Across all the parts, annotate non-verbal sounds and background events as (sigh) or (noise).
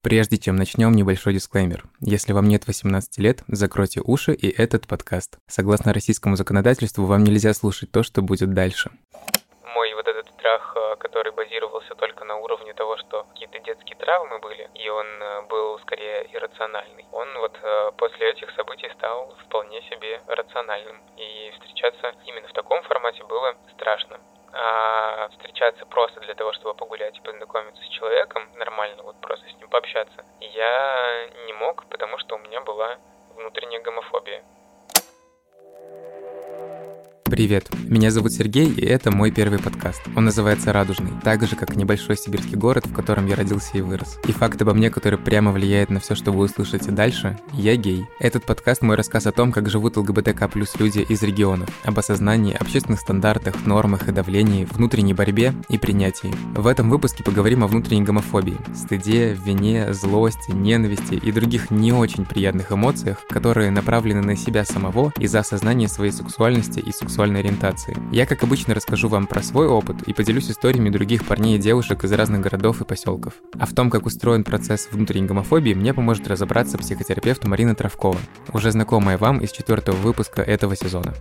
Прежде чем начнем, небольшой дисклеймер. Если вам нет 18 лет, закройте уши и этот подкаст. Согласно российскому законодательству, вам нельзя слушать то, что будет дальше. Мой вот этот страх, э, который базировался только на уровне того, что какие-то детские травмы были, и он э, был скорее иррациональный, он вот э, после этих событий стал вполне себе рациональным. И встречаться именно в таком формате было страшно а встречаться просто для того, чтобы погулять и познакомиться с человеком нормально, вот просто с ним пообщаться, я не мог, потому что у меня была внутренняя гомофобия. Привет, меня зовут Сергей, и это мой первый подкаст. Он называется «Радужный», так же, как небольшой сибирский город, в котором я родился и вырос. И факт обо мне, который прямо влияет на все, что вы услышите дальше – я гей. Этот подкаст – мой рассказ о том, как живут ЛГБТК плюс люди из регионов, об осознании, общественных стандартах, нормах и давлении, внутренней борьбе и принятии. В этом выпуске поговорим о внутренней гомофобии, стыде, вине, злости, ненависти и других не очень приятных эмоциях, которые направлены на себя самого из-за осознания своей сексуальности и сексуальности сексуальной ориентации. Я, как обычно, расскажу вам про свой опыт и поделюсь историями других парней и девушек из разных городов и поселков. А в том, как устроен процесс внутренней гомофобии, мне поможет разобраться психотерапевт Марина Травкова, уже знакомая вам из четвертого выпуска этого сезона.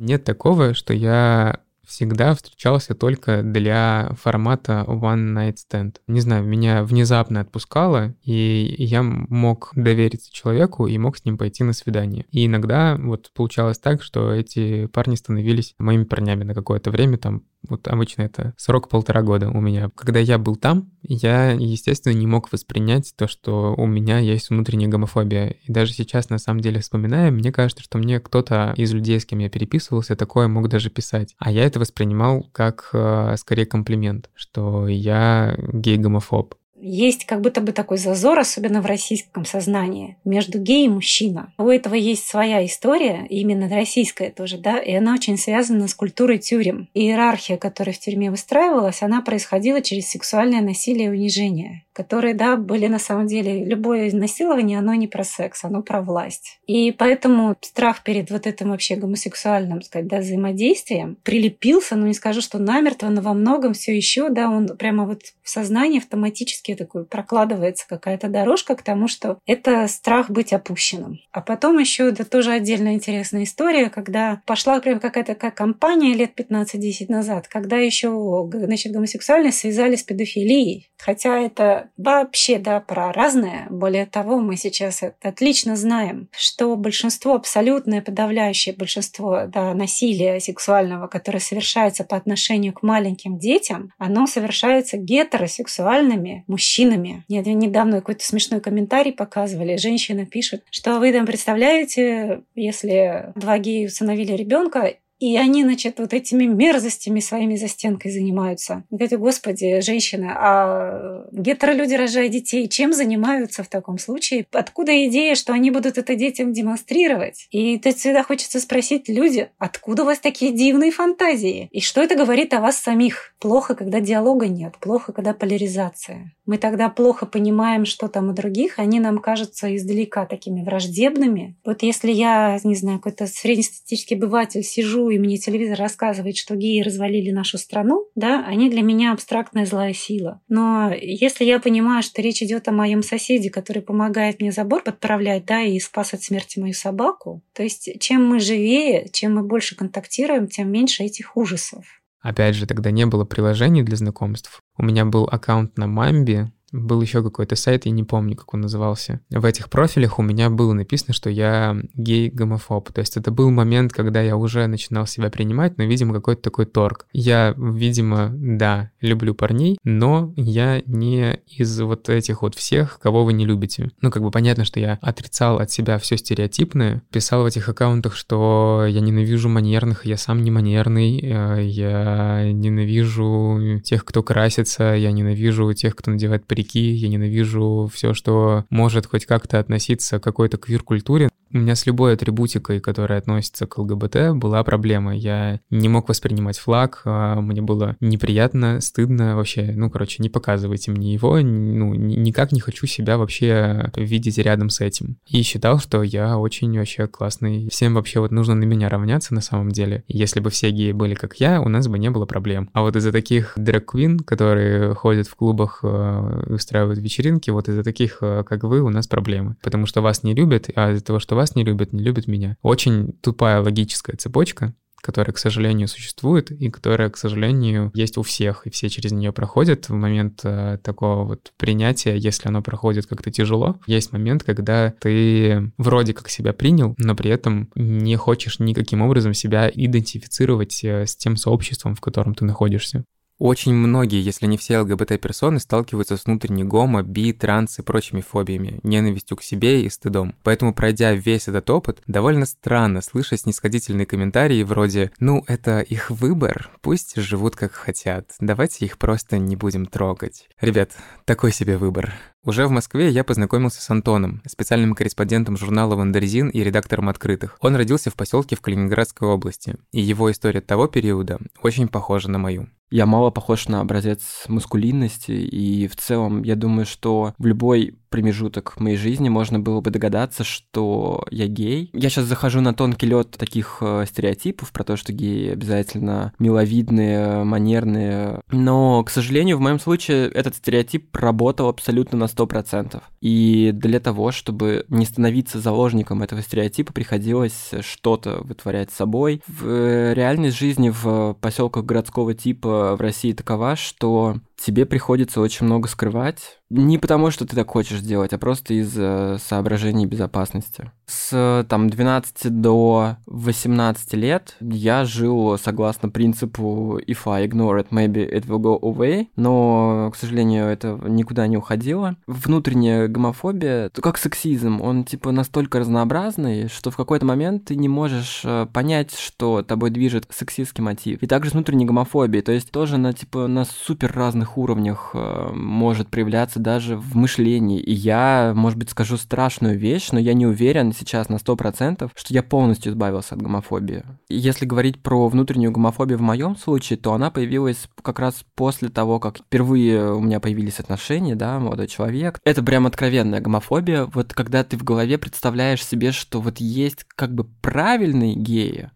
Нет такого, что я всегда встречался только для формата One Night Stand. Не знаю, меня внезапно отпускало, и я мог довериться человеку и мог с ним пойти на свидание. И иногда вот получалось так, что эти парни становились моими парнями на какое-то время, там вот обычно это срок полтора года у меня. Когда я был там, я, естественно, не мог воспринять то, что у меня есть внутренняя гомофобия. И даже сейчас, на самом деле, вспоминая, мне кажется, что мне кто-то из людей, с кем я переписывался, такое мог даже писать. А я это воспринимал как э, скорее комплимент, что я гей-гомофоб есть как будто бы такой зазор, особенно в российском сознании, между гей и мужчина. У этого есть своя история, именно российская тоже, да, и она очень связана с культурой тюрем. Иерархия, которая в тюрьме выстраивалась, она происходила через сексуальное насилие и унижение которые, да, были на самом деле... Любое насилование, оно не про секс, оно про власть. И поэтому страх перед вот этим вообще гомосексуальным, сказать, да, взаимодействием прилепился, ну не скажу, что намертво, но во многом все еще, да, он прямо вот в сознании автоматически такой прокладывается какая-то дорожка к тому, что это страх быть опущенным. А потом еще это тоже отдельная интересная история, когда пошла прям какая-то как компания лет 15-10 назад, когда еще значит, гомосексуальность связали с педофилией. Хотя это вообще, да, про разное. Более того, мы сейчас отлично знаем, что большинство, абсолютное подавляющее большинство да, насилия сексуального, которое совершается по отношению к маленьким детям, оно совершается гетеросексуальными мужчинами. Мне недавно какой-то смешной комментарий показывали. Женщина пишет, что вы там представляете, если два гея усыновили ребенка, и они, значит, вот этими мерзостями своими за стенкой занимаются. Я говорю, господи, женщины, а гетеролюди, рожая детей, чем занимаются в таком случае? Откуда идея, что они будут это детям демонстрировать? И тут всегда хочется спросить люди, откуда у вас такие дивные фантазии? И что это говорит о вас самих? Плохо, когда диалога нет, плохо, когда поляризация. Мы тогда плохо понимаем, что там у других, они нам кажутся издалека такими враждебными. Вот если я, не знаю, какой-то среднестатистический обыватель сижу и мне телевизор рассказывает, что геи развалили нашу страну, да, они для меня абстрактная злая сила. Но если я понимаю, что речь идет о моем соседе, который помогает мне забор подправлять, да, и спас от смерти мою собаку, то есть чем мы живее, чем мы больше контактируем, тем меньше этих ужасов. Опять же, тогда не было приложений для знакомств. У меня был аккаунт на Мамби, был еще какой-то сайт, я не помню, как он назывался. В этих профилях у меня было написано, что я гей-гомофоб. То есть это был момент, когда я уже начинал себя принимать, но, видимо, какой-то такой торг. Я, видимо, да, люблю парней, но я не из вот этих вот всех, кого вы не любите. Ну, как бы понятно, что я отрицал от себя все стереотипное, писал в этих аккаунтах, что я ненавижу манерных, я сам не манерный, э, я ненавижу тех, кто красится, я ненавижу тех, кто надевает парики, я ненавижу все, что может хоть как-то относиться к какой-то квир-культуре. У меня с любой атрибутикой, которая относится к ЛГБТ, была проблема. Я не мог воспринимать флаг, а мне было неприятно, стыдно вообще. Ну, короче, не показывайте мне его, ну, никак не хочу себя вообще видеть рядом с этим. И считал, что я очень вообще классный. Всем вообще вот нужно на меня равняться на самом деле. Если бы все геи были как я, у нас бы не было проблем. А вот из-за таких дрэк-квин, которые ходят в клубах и устраивают вечеринки, вот из-за таких, э, как вы, у нас проблемы. Потому что вас не любят, а из-за того, что вас не любят, не любят меня. Очень тупая логическая цепочка, которая, к сожалению, существует и которая, к сожалению, есть у всех, и все через нее проходят в момент э, такого вот принятия, если оно проходит как-то тяжело. Есть момент, когда ты вроде как себя принял, но при этом не хочешь никаким образом себя идентифицировать э, с тем сообществом, в котором ты находишься. Очень многие, если не все ЛГБТ-персоны, сталкиваются с внутренней гомо, би, транс и прочими фобиями, ненавистью к себе и стыдом. Поэтому, пройдя весь этот опыт, довольно странно слышать снисходительные комментарии вроде «Ну, это их выбор, пусть живут как хотят, давайте их просто не будем трогать». Ребят, такой себе выбор. Уже в Москве я познакомился с Антоном, специальным корреспондентом журнала «Wonderzine» и редактором «Открытых». Он родился в поселке в Калининградской области, и его история того периода очень похожа на мою я мало похож на образец маскулинности, и в целом я думаю, что в любой промежуток моей жизни можно было бы догадаться, что я гей. Я сейчас захожу на тонкий лед таких э, стереотипов про то, что геи обязательно миловидные, манерные. Но, к сожалению, в моем случае этот стереотип работал абсолютно на 100%. И для того, чтобы не становиться заложником этого стереотипа, приходилось что-то вытворять с собой. В э, реальность жизни в поселках городского типа в России такова, что тебе приходится очень много скрывать. Не потому, что ты так хочешь делать, а просто из э, соображений безопасности. С там 12 до 18 лет я жил согласно принципу if I ignore it, maybe it will go away, но, к сожалению, это никуда не уходило. Внутренняя гомофобия, как сексизм, он типа настолько разнообразный, что в какой-то момент ты не можешь э, понять, что тобой движет сексистский мотив. И также с внутренней гомофобией, то есть тоже на типа на супер разных разных уровнях э, может проявляться даже в мышлении. И я, может быть, скажу страшную вещь, но я не уверен сейчас на 100%, что я полностью избавился от гомофобии. Если говорить про внутреннюю гомофобию в моем случае, то она появилась как раз после того, как впервые у меня появились отношения, да, молодой человек. Это прям откровенная гомофобия. Вот когда ты в голове представляешь себе, что вот есть как бы правильные геи,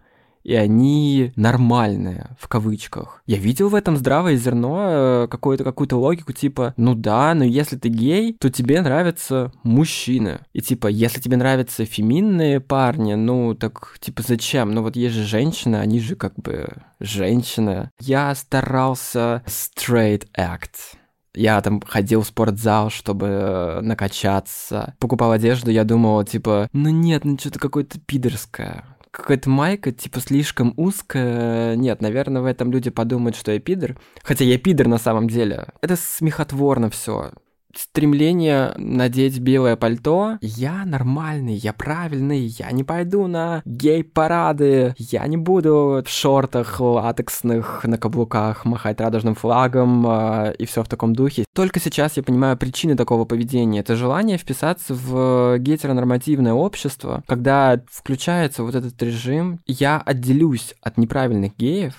и они нормальные, в кавычках. Я видел в этом здравое зерно, э, какую-то какую-то логику, типа, ну да, но если ты гей, то тебе нравятся мужчины. И типа, если тебе нравятся феминные парни, ну так, типа, зачем? Ну вот есть же женщины, они же как бы женщины. Я старался straight act. Я там ходил в спортзал, чтобы э, накачаться. Покупал одежду, я думал, типа, ну нет, ну что-то какое-то пидорское какая-то майка, типа, слишком узкая. Нет, наверное, в этом люди подумают, что я пидор. Хотя я пидор на самом деле. Это смехотворно все стремление надеть белое пальто. Я нормальный, я правильный, я не пойду на гей-парады, я не буду в шортах латексных на каблуках махать радужным флагом э, и все в таком духе. Только сейчас я понимаю причины такого поведения. Это желание вписаться в гетеронормативное общество, когда включается вот этот режим, я отделюсь от неправильных геев,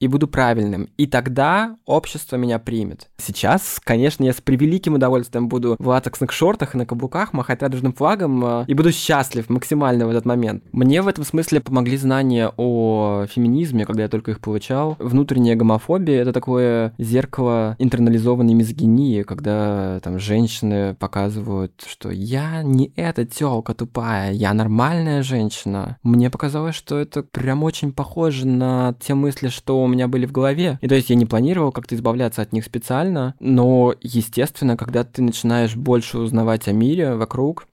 и буду правильным. И тогда общество меня примет. Сейчас, конечно, я с превеликим удовольствием буду в латексных шортах и на каблуках махать радужным флагом э, и буду счастлив максимально в этот момент. Мне в этом смысле помогли знания о феминизме, когда я только их получал. Внутренняя гомофобия — это такое зеркало интернализованной мизогинии, когда там женщины показывают, что я не эта тёлка тупая, я нормальная женщина. Мне показалось, что это прям очень похоже на те мысли, что у меня были в голове. И то есть я не планировал как-то избавляться от них специально, но, естественно, когда ты начинаешь больше узнавать о мире вокруг,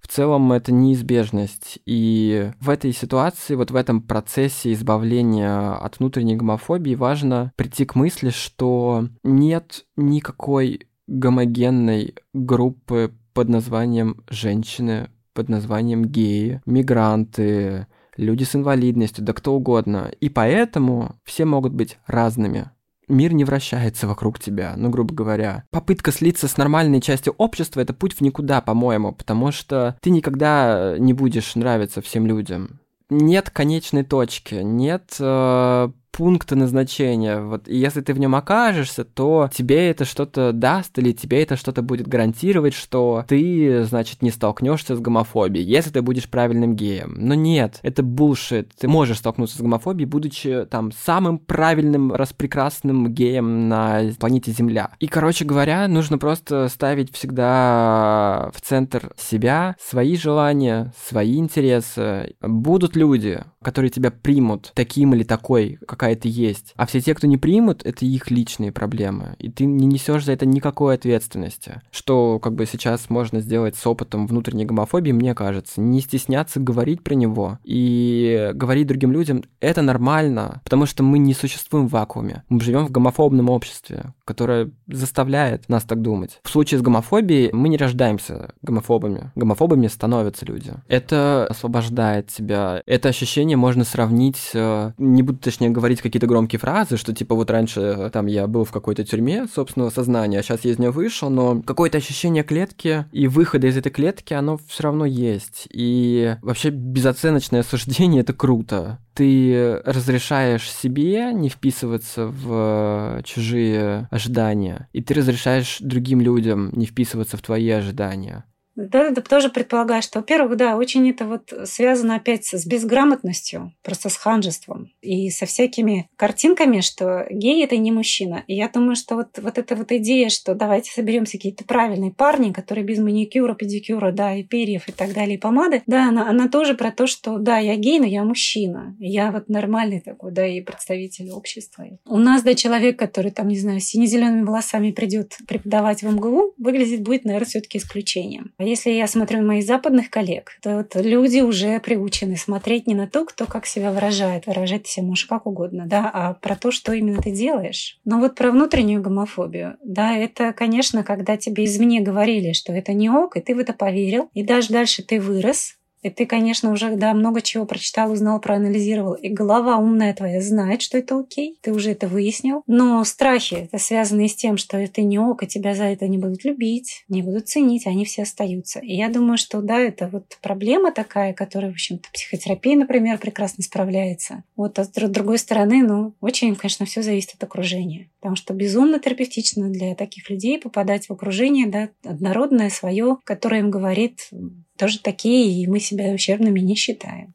в целом это неизбежность. И в этой ситуации, вот в этом процессе избавления от внутренней гомофобии важно прийти к мысли, что нет никакой гомогенной группы под названием женщины, под названием геи, мигранты, люди с инвалидностью, да кто угодно. И поэтому все могут быть разными. мир не вращается вокруг тебя, ну, грубо говоря. Попытка слиться с нормальной частью общества — это путь в никуда, по-моему, потому что ты никогда не будешь нравиться всем людям. Нет конечной точки, нет э, пункта назначения. Вот, и если ты в нем окажешься, то тебе это что-то даст или тебе это что-то будет гарантировать, что ты, значит, не столкнешься с гомофобией, если ты будешь правильным геем. Но нет, это булшит. Ты можешь столкнуться с гомофобией, будучи там самым правильным, распрекрасным геем на планете Земля. И, короче говоря, нужно просто ставить всегда в центр себя, свои желания, свои интересы. Будут люди, которые тебя примут таким или такой, какая ты есть. А все те, кто не примут, это их личные проблемы. И ты не несешь за это никакой ответственности. Что как бы сейчас можно сделать с опытом внутренней гомофобии, мне кажется. Не стесняться говорить про него и говорить другим людям, это нормально, потому что мы не существуем в вакууме. Мы живем в гомофобном обществе, которое заставляет нас так думать. В случае с гомофобией мы не рождаемся гомофобами. Гомофобами становятся люди. Это освобождает тебя. Это ощущение можно сравнить, не буду точнее говорить какие-то громкие фразы, что типа вот раньше э, там я был в какой-то тюрьме собственного сознания, а сейчас я из нее вышел, но какое-то ощущение клетки и выхода из этой клетки, оно все равно есть. И вообще безоценочное суждение — это круто. Ты разрешаешь себе не вписываться в чужие ожидания, и ты разрешаешь другим людям не вписываться в твои ожидания. Да, да, тоже предполагаю, что, во-первых, да, очень это вот связано опять с безграмотностью, просто с ханжеством и со всякими картинками, что гей это не мужчина. И я думаю, что вот, вот эта вот идея, что давайте соберемся какие-то правильные парни, которые без маникюра, педикюра, да, и перьев и так далее, и помады, да, она, она тоже про то, что да, я гей, но я мужчина. Я вот нормальный такой, да, и представитель общества. У нас, да, человек, который там, не знаю, сине-зелеными волосами придет преподавать в МГУ, выглядит будет, наверное, все-таки исключением если я смотрю моих западных коллег, то вот люди уже приучены смотреть не на то, кто как себя выражает. Выражать себя можешь как угодно, да, а про то, что именно ты делаешь. Но вот про внутреннюю гомофобию, да, это, конечно, когда тебе извне говорили, что это не ок, и ты в это поверил, и даже дальше ты вырос, и ты, конечно, уже да, много чего прочитал, узнал, проанализировал. И голова умная твоя знает, что это окей. Ты уже это выяснил. Но страхи, это связано с тем, что ты не ок, и тебя за это не будут любить, не будут ценить, они все остаются. И я думаю, что да, это вот проблема такая, которая, в общем-то, психотерапия, например, прекрасно справляется. Вот а с другой стороны, ну, очень, конечно, все зависит от окружения. Потому что безумно терапевтично для таких людей попадать в окружение, да, однородное свое, которое им говорит, тоже такие, и мы себя ущербными не считаем.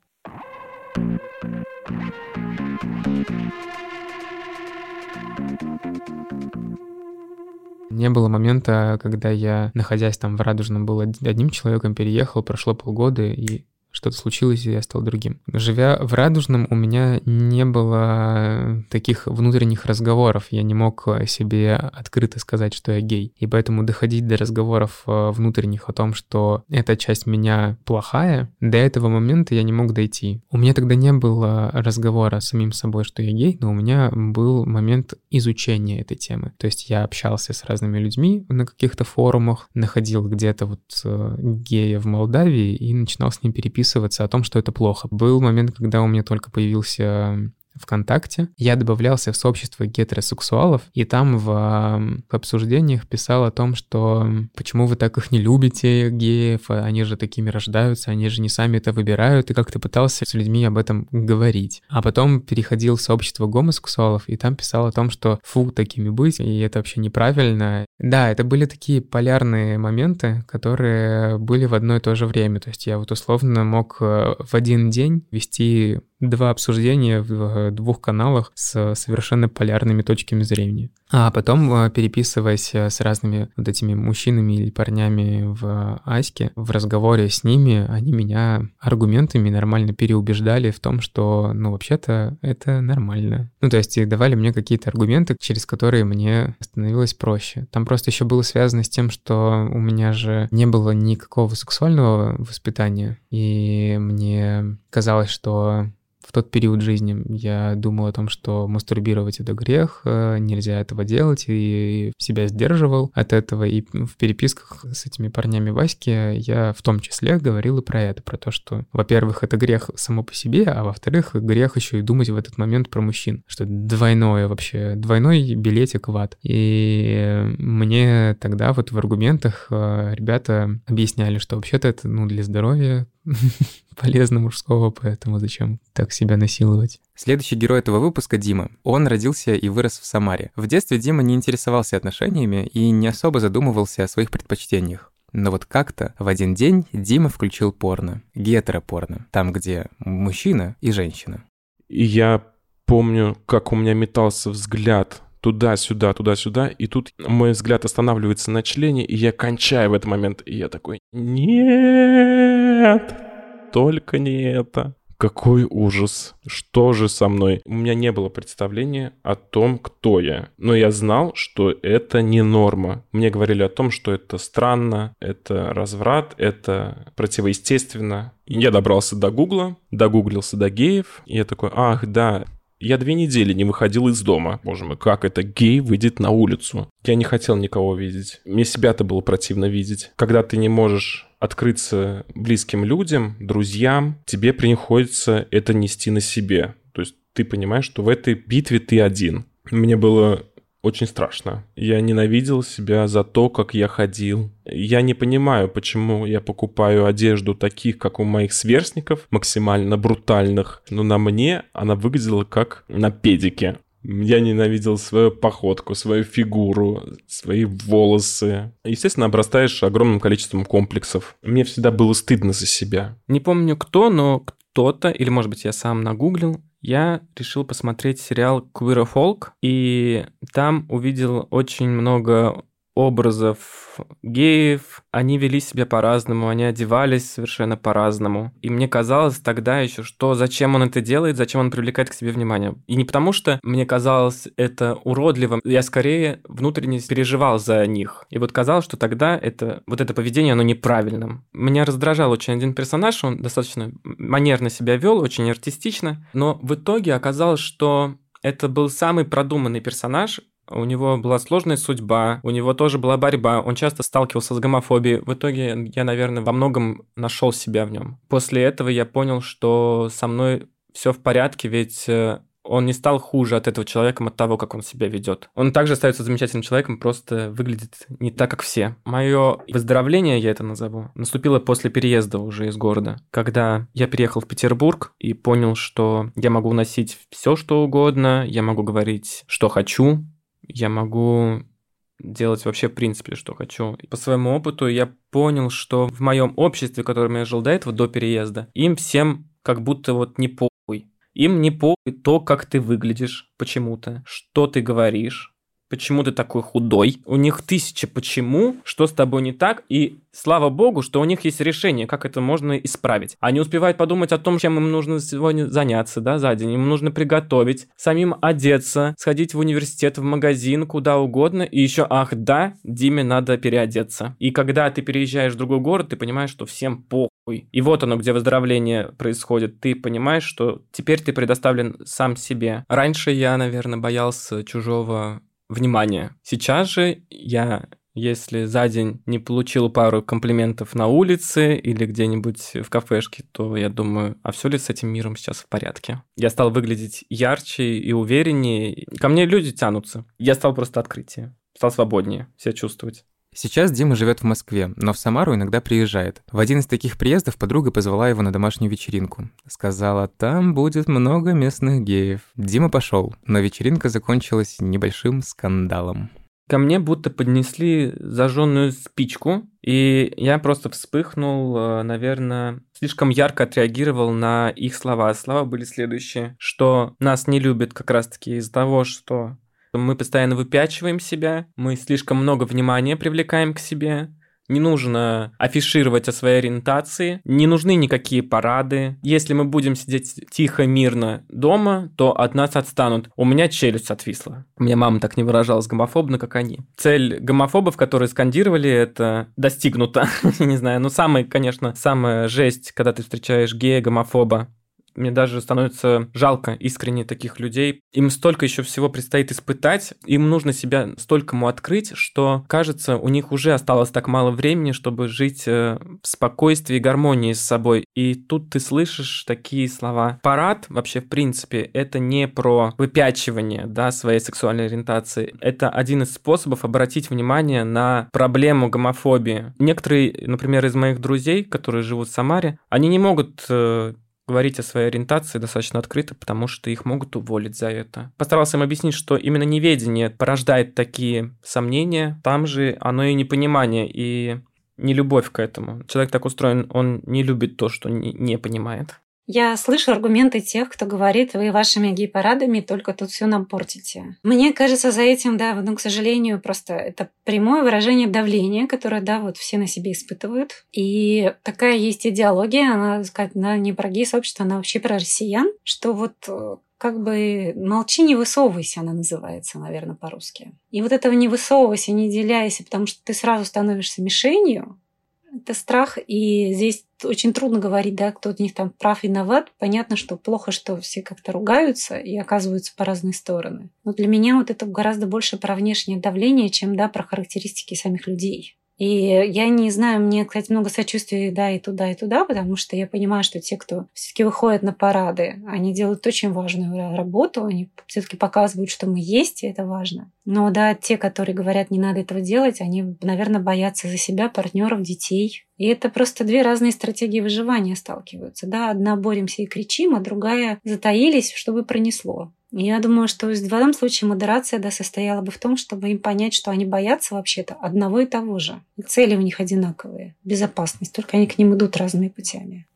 Не было момента, когда я, находясь там в Радужном, был одним человеком, переехал, прошло полгода, и что-то случилось, и я стал другим. Живя в Радужном, у меня не было таких внутренних разговоров. Я не мог себе открыто сказать, что я гей. И поэтому доходить до разговоров э, внутренних о том, что эта часть меня плохая, до этого момента я не мог дойти. У меня тогда не было разговора с самим собой, что я гей, но у меня был момент изучения этой темы. То есть я общался с разными людьми на каких-то форумах, находил где-то вот э, гея в Молдавии и начинал с ним переписываться переписываться о том, что это плохо. Был момент, когда у меня только появился ВКонтакте, я добавлялся в сообщество гетеросексуалов, и там в, в обсуждениях писал о том, что почему вы так их не любите, геев, они же такими рождаются, они же не сами это выбирают, и как-то пытался с людьми об этом говорить. А потом переходил в сообщество гомосексуалов, и там писал о том, что фу, такими быть, и это вообще неправильно. Да, это были такие полярные моменты, которые были в одно и то же время. То есть я вот условно мог э, в один день вести два обсуждения в э, двух каналах с совершенно полярными точками зрения. А потом, э, переписываясь с разными вот этими мужчинами или парнями в Аське, в разговоре с ними, они меня аргументами нормально переубеждали в том, что, ну, вообще-то это нормально. Ну, то есть давали мне какие-то аргументы, через которые мне становилось проще. Там просто еще было связано с тем, что у меня же не было никакого сексуального воспитания, и мне казалось, что в тот период жизни. Я думал о том, что мастурбировать — это грех, э, нельзя этого делать, и себя сдерживал от этого. И в переписках с этими парнями Васьки я в том числе говорил и про это, про то, что, во-первых, это грех само по себе, а во-вторых, грех еще и думать в этот момент про мужчин, что двойное вообще, двойной билетик в ад. И мне тогда вот в аргументах э, ребята объясняли, что вообще-то это, ну, для здоровья (laughs) полезно мужского, поэтому зачем так себя насиловать? Следующий герой этого выпуска — Дима. Он родился и вырос в Самаре. В детстве Дима не интересовался отношениями и не особо задумывался о своих предпочтениях. Но вот как-то в один день Дима включил порно. Гетеропорно. Там, где мужчина и женщина. И я помню, как у меня метался взгляд туда-сюда, туда-сюда, и тут мой взгляд останавливается на члене, и я кончаю в этот момент, и я такой, нет, только не это. Какой ужас. Что же со мной? У меня не было представления о том, кто я. Но я знал, что это не норма. Мне говорили о том, что это странно, это разврат, это противоестественно. Я добрался до Гугла, догуглился до геев, и я такой, ах, да, я две недели не выходил из дома. Боже мой, как это гей выйдет на улицу? Я не хотел никого видеть. Мне себя-то было противно видеть. Когда ты не можешь открыться близким людям, друзьям, тебе приходится это нести на себе. То есть ты понимаешь, что в этой битве ты один. Мне было очень страшно. Я ненавидел себя за то, как я ходил. Я не понимаю, почему я покупаю одежду таких, как у моих сверстников, максимально брутальных, но на мне она выглядела как на педике. Я ненавидел свою походку, свою фигуру, свои волосы. Естественно, обрастаешь огромным количеством комплексов. Мне всегда было стыдно за себя. Не помню кто, но кто-то, или может быть я сам нагуглил, я решил посмотреть сериал Folk, и там увидел очень много образов геев, они вели себя по-разному, они одевались совершенно по-разному. И мне казалось тогда еще, что зачем он это делает, зачем он привлекает к себе внимание. И не потому, что мне казалось это уродливым, я скорее внутренне переживал за них. И вот казалось, что тогда это, вот это поведение, оно неправильным. Меня раздражал очень один персонаж, он достаточно манерно себя вел, очень артистично, но в итоге оказалось, что это был самый продуманный персонаж, у него была сложная судьба, у него тоже была борьба, он часто сталкивался с гомофобией. В итоге я, наверное, во многом нашел себя в нем. После этого я понял, что со мной все в порядке, ведь э, он не стал хуже от этого человека, от того, как он себя ведет. Он также остается замечательным человеком, просто выглядит не так, как все. Мое выздоровление, я это назову, наступило после переезда уже из города, когда я переехал в Петербург и понял, что я могу носить все, что угодно, я могу говорить, что хочу, я могу делать вообще в принципе, что хочу. По своему опыту я понял, что в моем обществе, в котором я жил до этого, до переезда, им всем как будто вот не похуй. Им не похуй то, как ты выглядишь почему-то, что ты говоришь, почему ты такой худой. У них тысяча почему, что с тобой не так, и слава богу, что у них есть решение, как это можно исправить. Они успевают подумать о том, чем им нужно сегодня заняться, да, за день. Им нужно приготовить, самим одеться, сходить в университет, в магазин, куда угодно, и еще, ах, да, Диме надо переодеться. И когда ты переезжаешь в другой город, ты понимаешь, что всем похуй. И вот оно, где выздоровление происходит. Ты понимаешь, что теперь ты предоставлен сам себе. Раньше я, наверное, боялся чужого внимание. Сейчас же я если за день не получил пару комплиментов на улице или где-нибудь в кафешке, то я думаю, а все ли с этим миром сейчас в порядке? Я стал выглядеть ярче и увереннее. Ко мне люди тянутся. Я стал просто открытие. Стал свободнее себя чувствовать. Сейчас Дима живет в Москве, но в Самару иногда приезжает. В один из таких приездов подруга позвала его на домашнюю вечеринку. Сказала, там будет много местных геев. Дима пошел, но вечеринка закончилась небольшим скандалом. Ко мне будто поднесли зажженную спичку, и я просто вспыхнул, э, наверное, слишком ярко отреагировал на их слова. Слова были следующие, что нас не любят как раз-таки из-за того, что мы постоянно выпячиваем себя, мы слишком много внимания привлекаем к себе, не нужно афишировать о своей ориентации, не нужны никакие парады. Если мы будем сидеть тихо, мирно дома, то от нас отстанут. У меня челюсть отвисла. У меня мама так не выражалась гомофобно, как они. Цель гомофобов, которые скандировали, это достигнута. (laughs) не знаю, но самый, конечно, самая жесть, когда ты встречаешь гея, гомофоба, Мне даже становится жалко искренне таких людей. Им столько еще всего предстоит испытать, им нужно себя столькому открыть, что, кажется, у них уже осталось так мало времени, чтобы жить э, в спокойствии и гармонии с собой. И тут ты слышишь такие слова. Парад вообще, в принципе, это не про выпячивание да, своей сексуальной ориентации. Это один из способов обратить внимание на проблему гомофобии. Некоторые, например, из моих друзей, которые живут в Самаре, они не могут э, говорить о своей ориентации достаточно открыто, потому что их могут уволить за это. Постарался им объяснить, что именно неведение порождает такие сомнения, там же оно и непонимание, и не любовь к этому. Человек так устроен, он не любит то, что не, не понимает. Я слышу аргументы тех, кто говорит, вы вашими гей-парадами только тут все нам портите. Мне кажется, за этим, да, ну, к сожалению, просто это прямое выражение давления, которое, да, вот все на себе испытывают. И такая есть идеология, она, сказать, она не про гей-сообщество, она вообще про россиян, что вот э, как бы молчи, не высовывайся, она называется, наверное, по-русски. И вот этого не высовывайся, не деляйся, потому что ты сразу становишься мишенью, это страх, и здесь очень трудно говорить, да, кто из них там прав, виноват. Понятно, что плохо, что все как-то ругаются и оказываются по разные стороны. Но для меня вот это гораздо больше про внешнее давление, чем, да, про характеристики самих людей. И я не знаю, мне, кстати, много сочувствия, да, и туда, и туда, потому что я понимаю, что те, кто все-таки выходят на парады, они делают очень важную работу, они все-таки показывают, что мы есть, и это важно. Но да, те, которые говорят, не надо этого делать, они, наверное, боятся за себя, партнеров, детей. И это просто две разные стратегии выживания сталкиваются. Да, одна боремся и кричим, а другая затаились, чтобы пронесло. Я думаю, что в данном случае модерация да, состояла бы в том, чтобы им понять, что они боятся вообще-то одного и того же. И цели у них одинаковые. Безопасность. Только они к ним идут разными путями.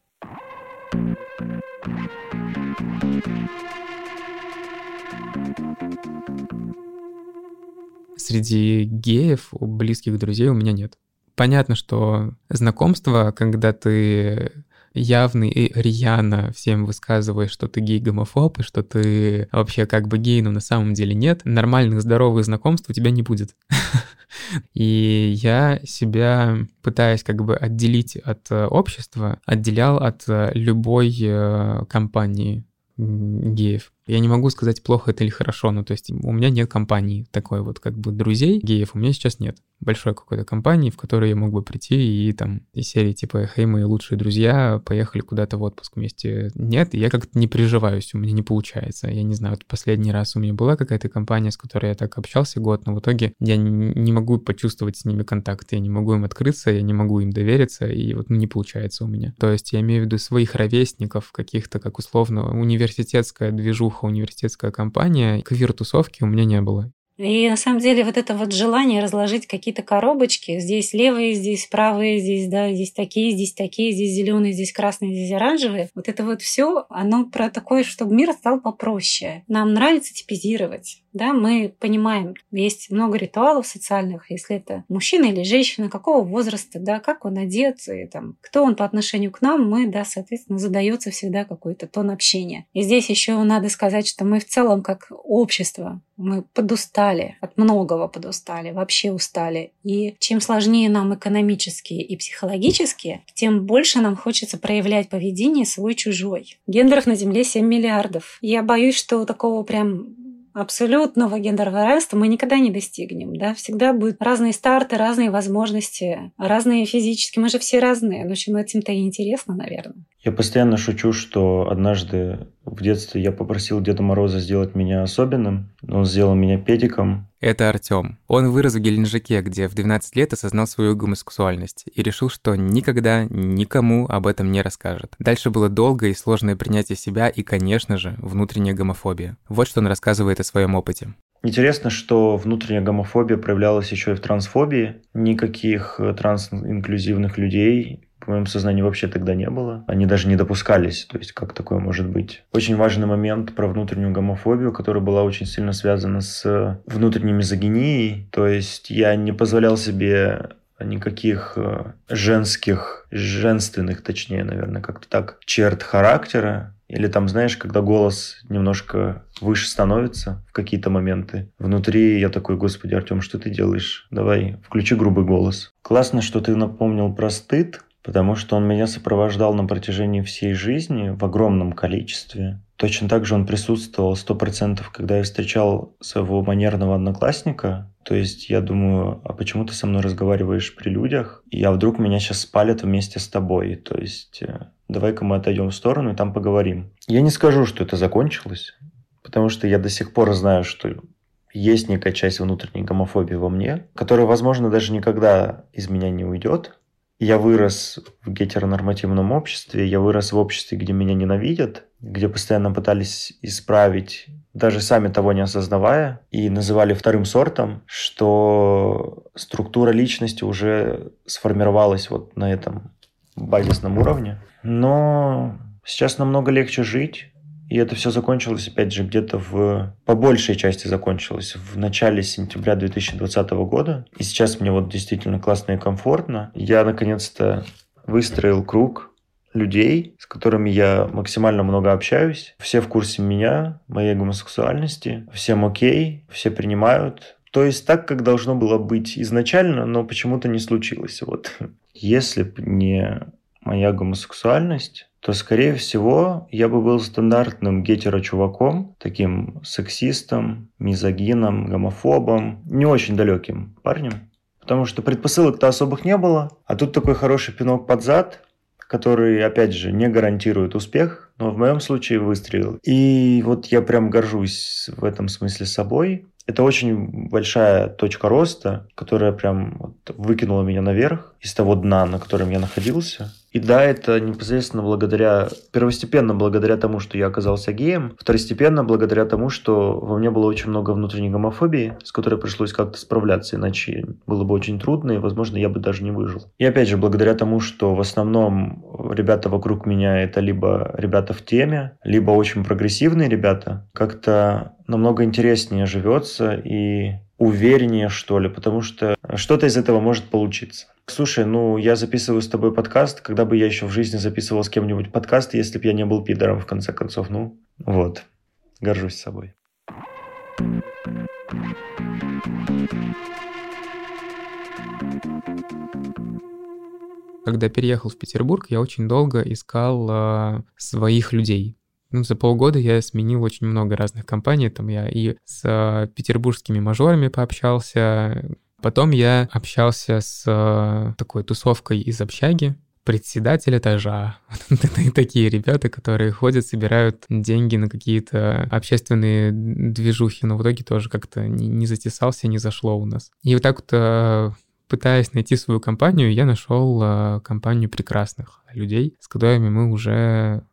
Среди геев, близких друзей у меня нет. Понятно, что знакомство, когда ты явный и рьяно всем высказываешь, что ты гей-гомофоб, и что ты вообще как бы гей, но на самом деле нет, нормальных здоровых знакомств у тебя не будет. (laughs) И я себя пытаясь как бы отделить от э, общества, отделял от э, любой э, компании геев. Я не могу сказать, плохо это или хорошо, ну, то есть у меня нет компании такой вот как бы друзей геев, у меня сейчас нет большой какой-то компании, в которой я мог бы прийти и там из серии типа «Хей, мои лучшие друзья, поехали куда-то в отпуск вместе». Нет, я как-то не переживаюсь, у меня не получается. Я не знаю, вот последний раз у меня была какая-то компания, с которой я так общался год, но в итоге я не могу почувствовать с ними контакт, я не могу им открыться, я не могу им довериться, и вот ну, не получается у меня. То есть я имею в виду своих ровесников, каких-то, как условно, университетская движуха, университетская компания, квир-тусовки у меня не было. И на самом деле вот это вот желание разложить какие-то коробочки, здесь левые, здесь правые, здесь, да, здесь такие, здесь такие, здесь зеленые, здесь красные, здесь оранжевые. Вот это вот все, оно про такое, чтобы мир стал попроще. Нам нравится типизировать да, мы понимаем, есть много ритуалов социальных, если это мужчина или женщина, какого возраста, да, как он одет, и там, кто он по отношению к нам, мы, да, соответственно, задается всегда какой-то тон общения. И здесь еще надо сказать, что мы в целом как общество, мы подустали, от многого подустали, вообще устали. И чем сложнее нам экономически и психологически, тем больше нам хочется проявлять поведение свой-чужой. Гендеров на Земле 7 миллиардов. Я боюсь, что такого прям абсолютного гендерного равенства мы никогда не достигнем. Да? Всегда будут разные старты, разные возможности, разные физические. Мы же все разные. В общем, этим-то и интересно, наверное. Я постоянно шучу, что однажды в детстве я попросил Деда Мороза сделать меня особенным. Он сделал меня педиком. Это Артём. Он вырос в Геленджике, где в 12 лет осознал свою гомосексуальность и решил, что никогда никому об этом не расскажет. Дальше было долгое и сложное принятие себя и, конечно же, внутренняя гомофобия. Вот что он рассказывает о своем опыте. Интересно, что внутренняя гомофобия проявлялась еще и в трансфобии. Никаких э, трансинклюзивных людей в моем сознании вообще тогда не было. Они даже не допускались. То есть, как такое может быть? Очень важный момент про внутреннюю гомофобию, которая была очень сильно связана с внутренней мизогинией. То есть, я не позволял себе никаких э, женских, женственных, точнее, наверное, как-то так, черт характера. Или там, знаешь, когда голос немножко выше становится в какие-то моменты. Внутри я такой, господи, Артем, что ты делаешь? Давай, включи грубый голос. Классно, что ты напомнил про стыд, потому что он меня сопровождал на протяжении всей жизни в огромном количестве. Точно так же он присутствовал сто процентов, когда я встречал своего манерного одноклассника. То есть я думаю, а почему ты со мной разговариваешь при людях? И а вдруг меня сейчас спалят вместе с тобой? То есть э, давай-ка мы отойдем в сторону и там поговорим. Я не скажу, что это закончилось, потому что я до сих пор знаю, что есть некая часть внутренней гомофобии во мне, которая, возможно, даже никогда из меня не уйдет. Я вырос в гетеронормативном обществе, я вырос в обществе, где меня ненавидят, где постоянно пытались исправить, даже сами того не осознавая, и называли вторым сортом, что структура личности уже сформировалась вот на этом базисном уровне. Но сейчас намного легче жить, и это все закончилось, опять же, где-то в... По большей части закончилось в начале сентября 2020 года. И сейчас мне вот действительно классно и комфортно. Я, наконец-то, выстроил круг людей, с которыми я максимально много общаюсь. Все в курсе меня, моей гомосексуальности. Всем окей, все принимают. То есть так, как должно было быть изначально, но почему-то не случилось. Вот. (laughs) Если бы не моя гомосексуальность, то, скорее всего, я бы был стандартным гетеро-чуваком, таким сексистом, мизогином, гомофобом, не очень далеким парнем. Потому что предпосылок-то особых не было, а тут такой хороший пинок под зад, который, опять же, не гарантирует успех, но в моем случае выстрелил. И вот я прям горжусь в этом смысле собой. Это очень большая точка роста, которая прям вот выкинула меня наверх из того дна, на котором я находился. И да, это непосредственно благодаря, первостепенно благодаря тому, что я оказался геем, второстепенно благодаря тому, что во мне было очень много внутренней гомофобии, с которой пришлось как-то справляться, иначе было бы очень трудно, и, возможно, я бы даже не выжил. И опять же, благодаря тому, что в основном ребята вокруг меня это либо ребята в теме, либо очень прогрессивные ребята, как-то намного интереснее живется и увереннее, что ли, потому что что-то из этого может получиться. Слушай, ну я записываю с тобой подкаст, когда бы я еще в жизни записывал с кем-нибудь подкаст, если бы я не был пидором, в конце концов. Ну, вот. Горжусь собой. Когда переехал в Петербург, я очень долго искал э, своих людей. Ну, за полгода я сменил очень много разных компаний. Там я и с э, петербургскими мажорами пообщался. Потом я общался с э, такой тусовкой из общаги, председатель этажа. (laughs) Такие ребята, которые ходят, собирают деньги на какие-то общественные движухи, но в итоге тоже как-то не затесался, не зашло у нас. И вот так вот э, пытаясь найти свою компанию, я нашел компанию прекрасных людей, с которыми мы уже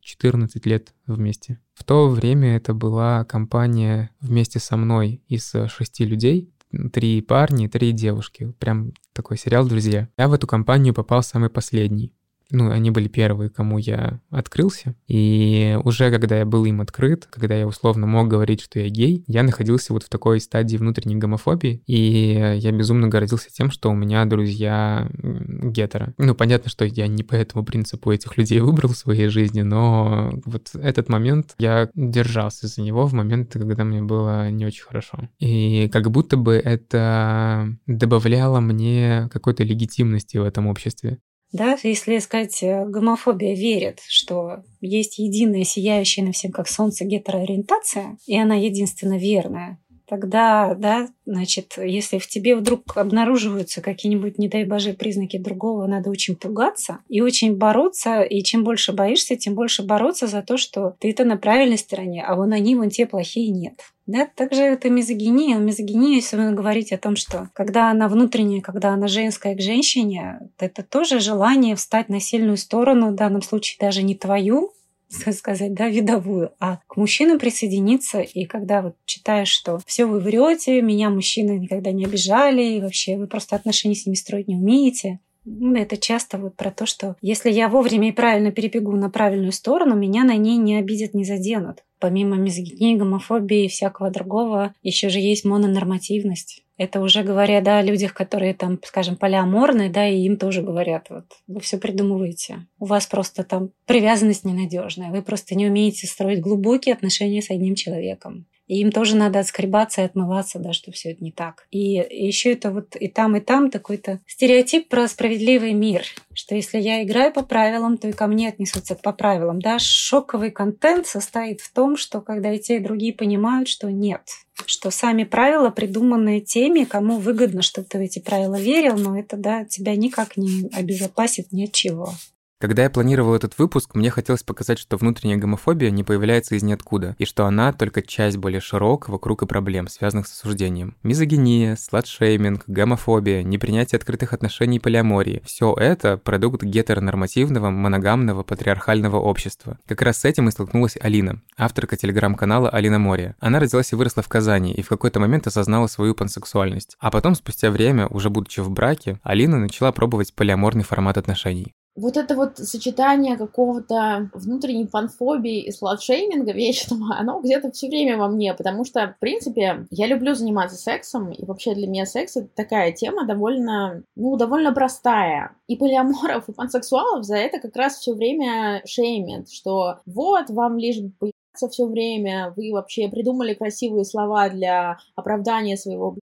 14 лет вместе. В то время это была компания вместе со мной из шести людей, три парня три девушки. Прям такой сериал «Друзья». Я в эту компанию попал самый последний ну, они были первые, кому я открылся. И уже когда я был им открыт, когда я условно мог говорить, что я гей, я находился вот в такой стадии внутренней гомофобии, и я безумно гордился тем, что у меня друзья гетеро. Ну, понятно, что я не по этому принципу этих людей выбрал в своей жизни, но вот этот момент я держался за него в моменты, когда мне было не очень хорошо. И как будто бы это добавляло мне какой-то легитимности в этом обществе. Да, если сказать, э, гомофобия верит, что есть единая, сияющая на всем как солнце гетероориентация, и она единственно верная, тогда, да, значит, если в тебе вдруг обнаруживаются какие-нибудь, не дай боже, признаки другого, надо очень пугаться и очень бороться, и чем больше боишься, тем больше бороться за то, что ты-то на правильной стороне, а вон они, вон те плохие нет. Да, также это мизогиния. Мизогиния, если говорить о том, что когда она внутренняя, когда она женская к женщине, это тоже желание встать на сильную сторону, в данном случае даже не твою, (laughs) сказать, да, видовую, а к мужчинам присоединиться. И когда вот читаешь, что все вы врете, меня мужчины никогда не обижали, и вообще вы просто отношения с ними строить не умеете. Ну, это часто вот про то, что если я вовремя и правильно перебегу на правильную сторону, меня на ней не обидят, не заденут. Помимо мизогинии, гомофобии и всякого другого, еще же есть мононормативность. Это уже говоря, да, о людях, которые там, скажем, полиаморные, да, и им тоже говорят, вот, вы все придумываете. У вас просто там привязанность ненадежная, вы просто не умеете строить глубокие отношения с одним человеком. И им тоже надо отскребаться и отмываться, да, что все это не так. И еще это вот и там, и там такой-то стереотип про справедливый мир, что если я играю по правилам, то и ко мне отнесутся по правилам. Да, шоковый контент состоит в том, что когда и те, и другие понимают, что нет, что сами правила придуманы теми, кому выгодно, чтобы ты в эти правила верил, но это да, тебя никак не обезопасит ни от чего. Когда я планировал этот выпуск, мне хотелось показать, что внутренняя гомофобия не появляется из ниоткуда, и что она только часть более широкого круга проблем, связанных с осуждением. Мизогиния, сладшейминг, гомофобия, непринятие открытых отношений и полиамории – все это продукт гетеронормативного, моногамного, патриархального общества. Как раз с этим и столкнулась Алина, авторка телеграм-канала Алина Море. Она родилась и выросла в Казани, и в какой-то момент осознала свою пансексуальность. А потом, спустя время, уже будучи в браке, Алина начала пробовать полиаморный формат отношений вот это вот сочетание какого-то внутренней фанфобии и сладшейминга (laughs) вечного, оно где-то все время во мне, потому что, в принципе, я люблю заниматься сексом, и вообще для меня секс — это такая тема довольно, ну, довольно простая. И полиаморов, и пансексуалов за это как раз все время шеймят, что вот, вам лишь бы все время, вы вообще придумали красивые слова для оправдания своего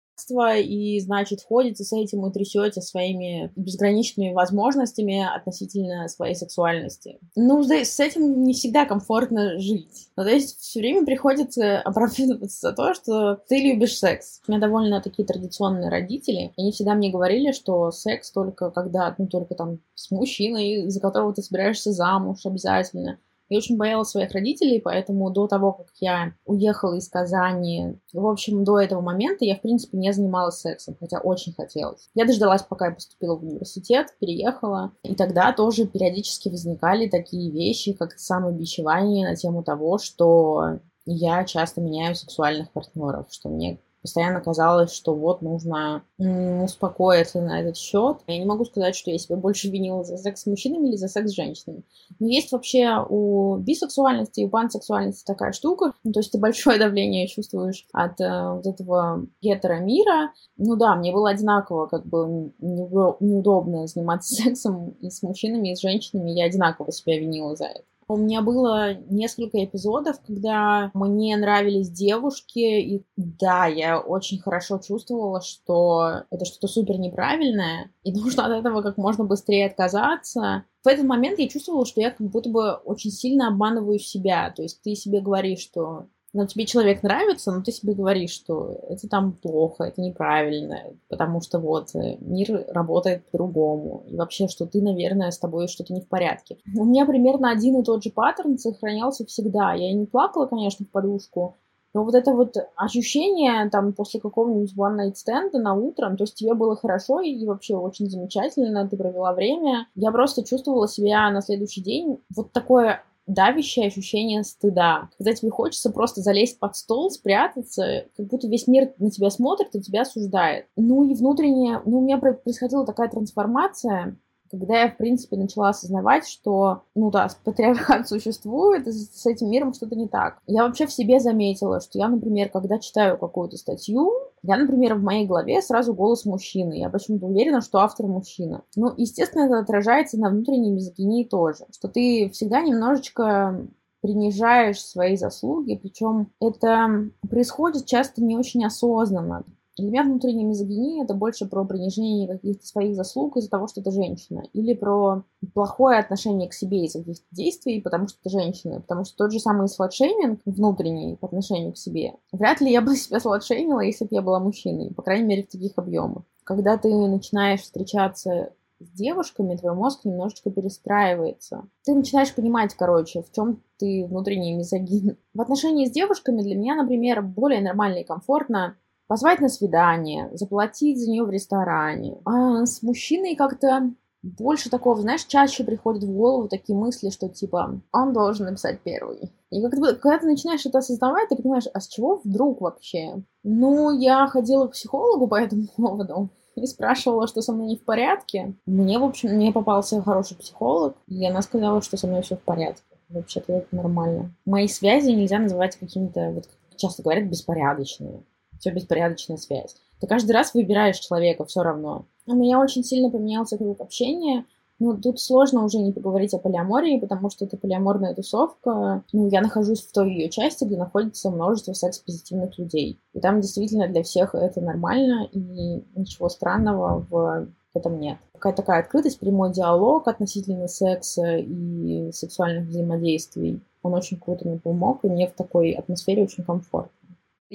и, значит, ходите с этим и трясете своими безграничными возможностями относительно своей сексуальности. Ну, с этим не всегда комфортно жить. Ну, то есть все время приходится оправдываться за то, что ты любишь секс. У меня довольно такие традиционные родители. Они всегда мне говорили, что секс только когда, ну, только там с мужчиной, за которого ты собираешься замуж обязательно. Я очень боялась своих родителей, поэтому до того, как я уехала из Казани, в общем, до этого момента я, в принципе, не занималась сексом, хотя очень хотелось. Я дождалась, пока я поступила в университет, переехала, и тогда тоже периодически возникали такие вещи, как самобичевание на тему того, что я часто меняю сексуальных партнеров, что мне постоянно казалось, что вот нужно успокоиться на этот счет. Я не могу сказать, что я себя больше винила за секс с мужчинами или за секс с женщинами. Но есть вообще у бисексуальности и у пансексуальности такая штука. Ну, то есть ты большое давление чувствуешь от э, вот этого гетеромира. Ну да, мне было одинаково как бы неудобно заниматься (laughs) сексом и с мужчинами, и с женщинами. Я одинаково себя винила за это. У меня было несколько эпизодов, когда мне нравились девушки, и да, я очень хорошо чувствовала, что это что-то супер неправильное, и (laughs) нужно от этого как можно быстрее отказаться. В этот момент я чувствовала, что я как будто бы очень сильно обманываю себя. То есть ты себе говоришь, что но тебе человек нравится, но ты себе говоришь, что это там плохо, это неправильно, потому что вот э, мир работает по-другому, и вообще, что ты, наверное, с тобой что-то не в порядке. У меня примерно один и тот же паттерн сохранялся всегда. Я не плакала, конечно, в подушку, но вот это вот ощущение там после какого-нибудь one night stand на утром, то есть тебе было хорошо и вообще очень замечательно, ты провела время. Я просто чувствовала себя на следующий день вот такое давящее ощущение стыда, когда тебе хочется просто залезть под стол, спрятаться, как будто весь мир на тебя смотрит и тебя осуждает. Ну и внутренне, ну у меня происходила такая трансформация, когда я, в принципе, начала осознавать, что, ну да, патриархат (laughs) существует, и с этим миром что-то не так. Я вообще в себе заметила, что я, например, когда читаю какую-то статью, я, например, в моей голове сразу голос мужчины. Я почему-то уверена, что автор мужчина. Ну, естественно, это отражается на внутренней мизогинии тоже. Что ты всегда немножечко принижаешь свои заслуги, причем это происходит часто не очень осознанно. Для меня внутренняя мизогиния — это больше про принижение каких-то своих заслуг из-за того, что это женщина, или про плохое отношение к себе из-за каких-то действий, потому что это женщина. Потому что тот же самый сладшейминг внутренний по отношению к себе, вряд ли я бы (laughs) себя сладшеймила, если бы я была мужчиной, по крайней мере, в таких объемах. Когда ты начинаешь встречаться с девушками, твой мозг немножечко перестраивается. Ты начинаешь понимать, короче, в чем ты внутренний мизогин. В отношении с девушками для меня, например, более нормально и комфортно позвать на свидание, заплатить за нее в ресторане. А с мужчиной как-то больше такого, знаешь, чаще приходят в голову такие мысли, что типа он должен написать первый. И когда, когда ты начинаешь это осознавать, ты понимаешь, а с чего вдруг вообще? Ну, я ходила к психологу по этому (laughs) поводу и спрашивала, что со мной не в порядке. Мне, в общем, мне попался хороший психолог, и она сказала, что со мной все в порядке. Вообще-то это нормально. Мои связи нельзя называть какими-то, вот как часто говорят, беспорядочными все беспорядочная связь. Ты каждый раз выбираешь человека все равно. У меня очень сильно поменялся круг общения. Ну, тут сложно уже не поговорить о полиамории, потому что это полиаморная тусовка. Ну, я нахожусь в той ее части, где находится множество секс-позитивных людей. И там действительно для всех это нормально, и ничего странного в этом нет. Какая-то такая открытость, прямой диалог относительно секса и сексуальных взаимодействий. Он очень круто мне помог, и мне в такой атмосфере очень комфортно.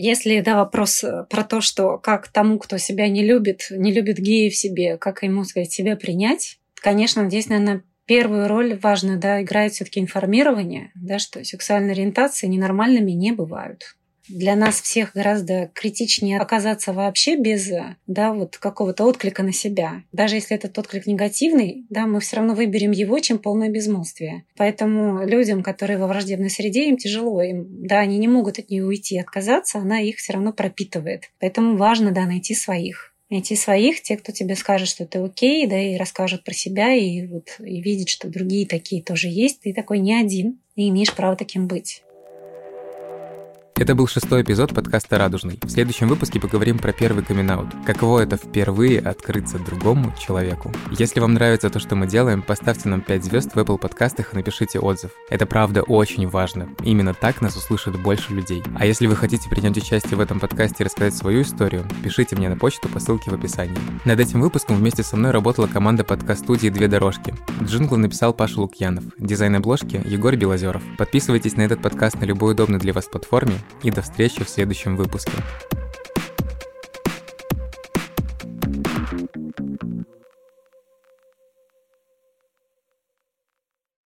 Если, да, вопрос э, про то, что как тому, кто себя не любит, не любит геев себе, как ему, сказать, себя принять, конечно, здесь, наверное, первую роль важную, да, играет все-таки информирование, да, что сексуальные ориентации ненормальными не бывают для нас всех гораздо критичнее оказаться вообще без да, вот какого-то отклика на себя. Даже если этот отклик негативный, да, мы все равно выберем его, чем полное безмолвие. Поэтому людям, которые во враждебной среде, им тяжело, им, да, они не могут от нее уйти, отказаться, она их все равно пропитывает. Поэтому важно, да, найти своих найти своих, те, кто тебе скажет, что ты окей, да, и расскажут про себя, и вот и видит, что другие такие тоже есть, ты такой не один, и имеешь право таким быть. Это был шестой эпизод подкаста «Радужный». В следующем выпуске поговорим про первый камин -аут. Каково это впервые открыться другому человеку. Если вам нравится то, что мы делаем, поставьте нам 5 звезд в Apple подкастах и напишите отзыв. Это правда очень важно. Именно так нас услышит больше людей. А если вы хотите принять участие в этом подкасте и рассказать свою историю, пишите мне на почту по ссылке в описании. Над этим выпуском вместе со мной работала команда подкаст-студии «Две дорожки». Джинглы написал Паша Лукьянов. Дизайн обложки – Егор Белозеров. Подписывайтесь на этот подкаст на любой удобной для вас платформе и до встречи в следующем выпуске.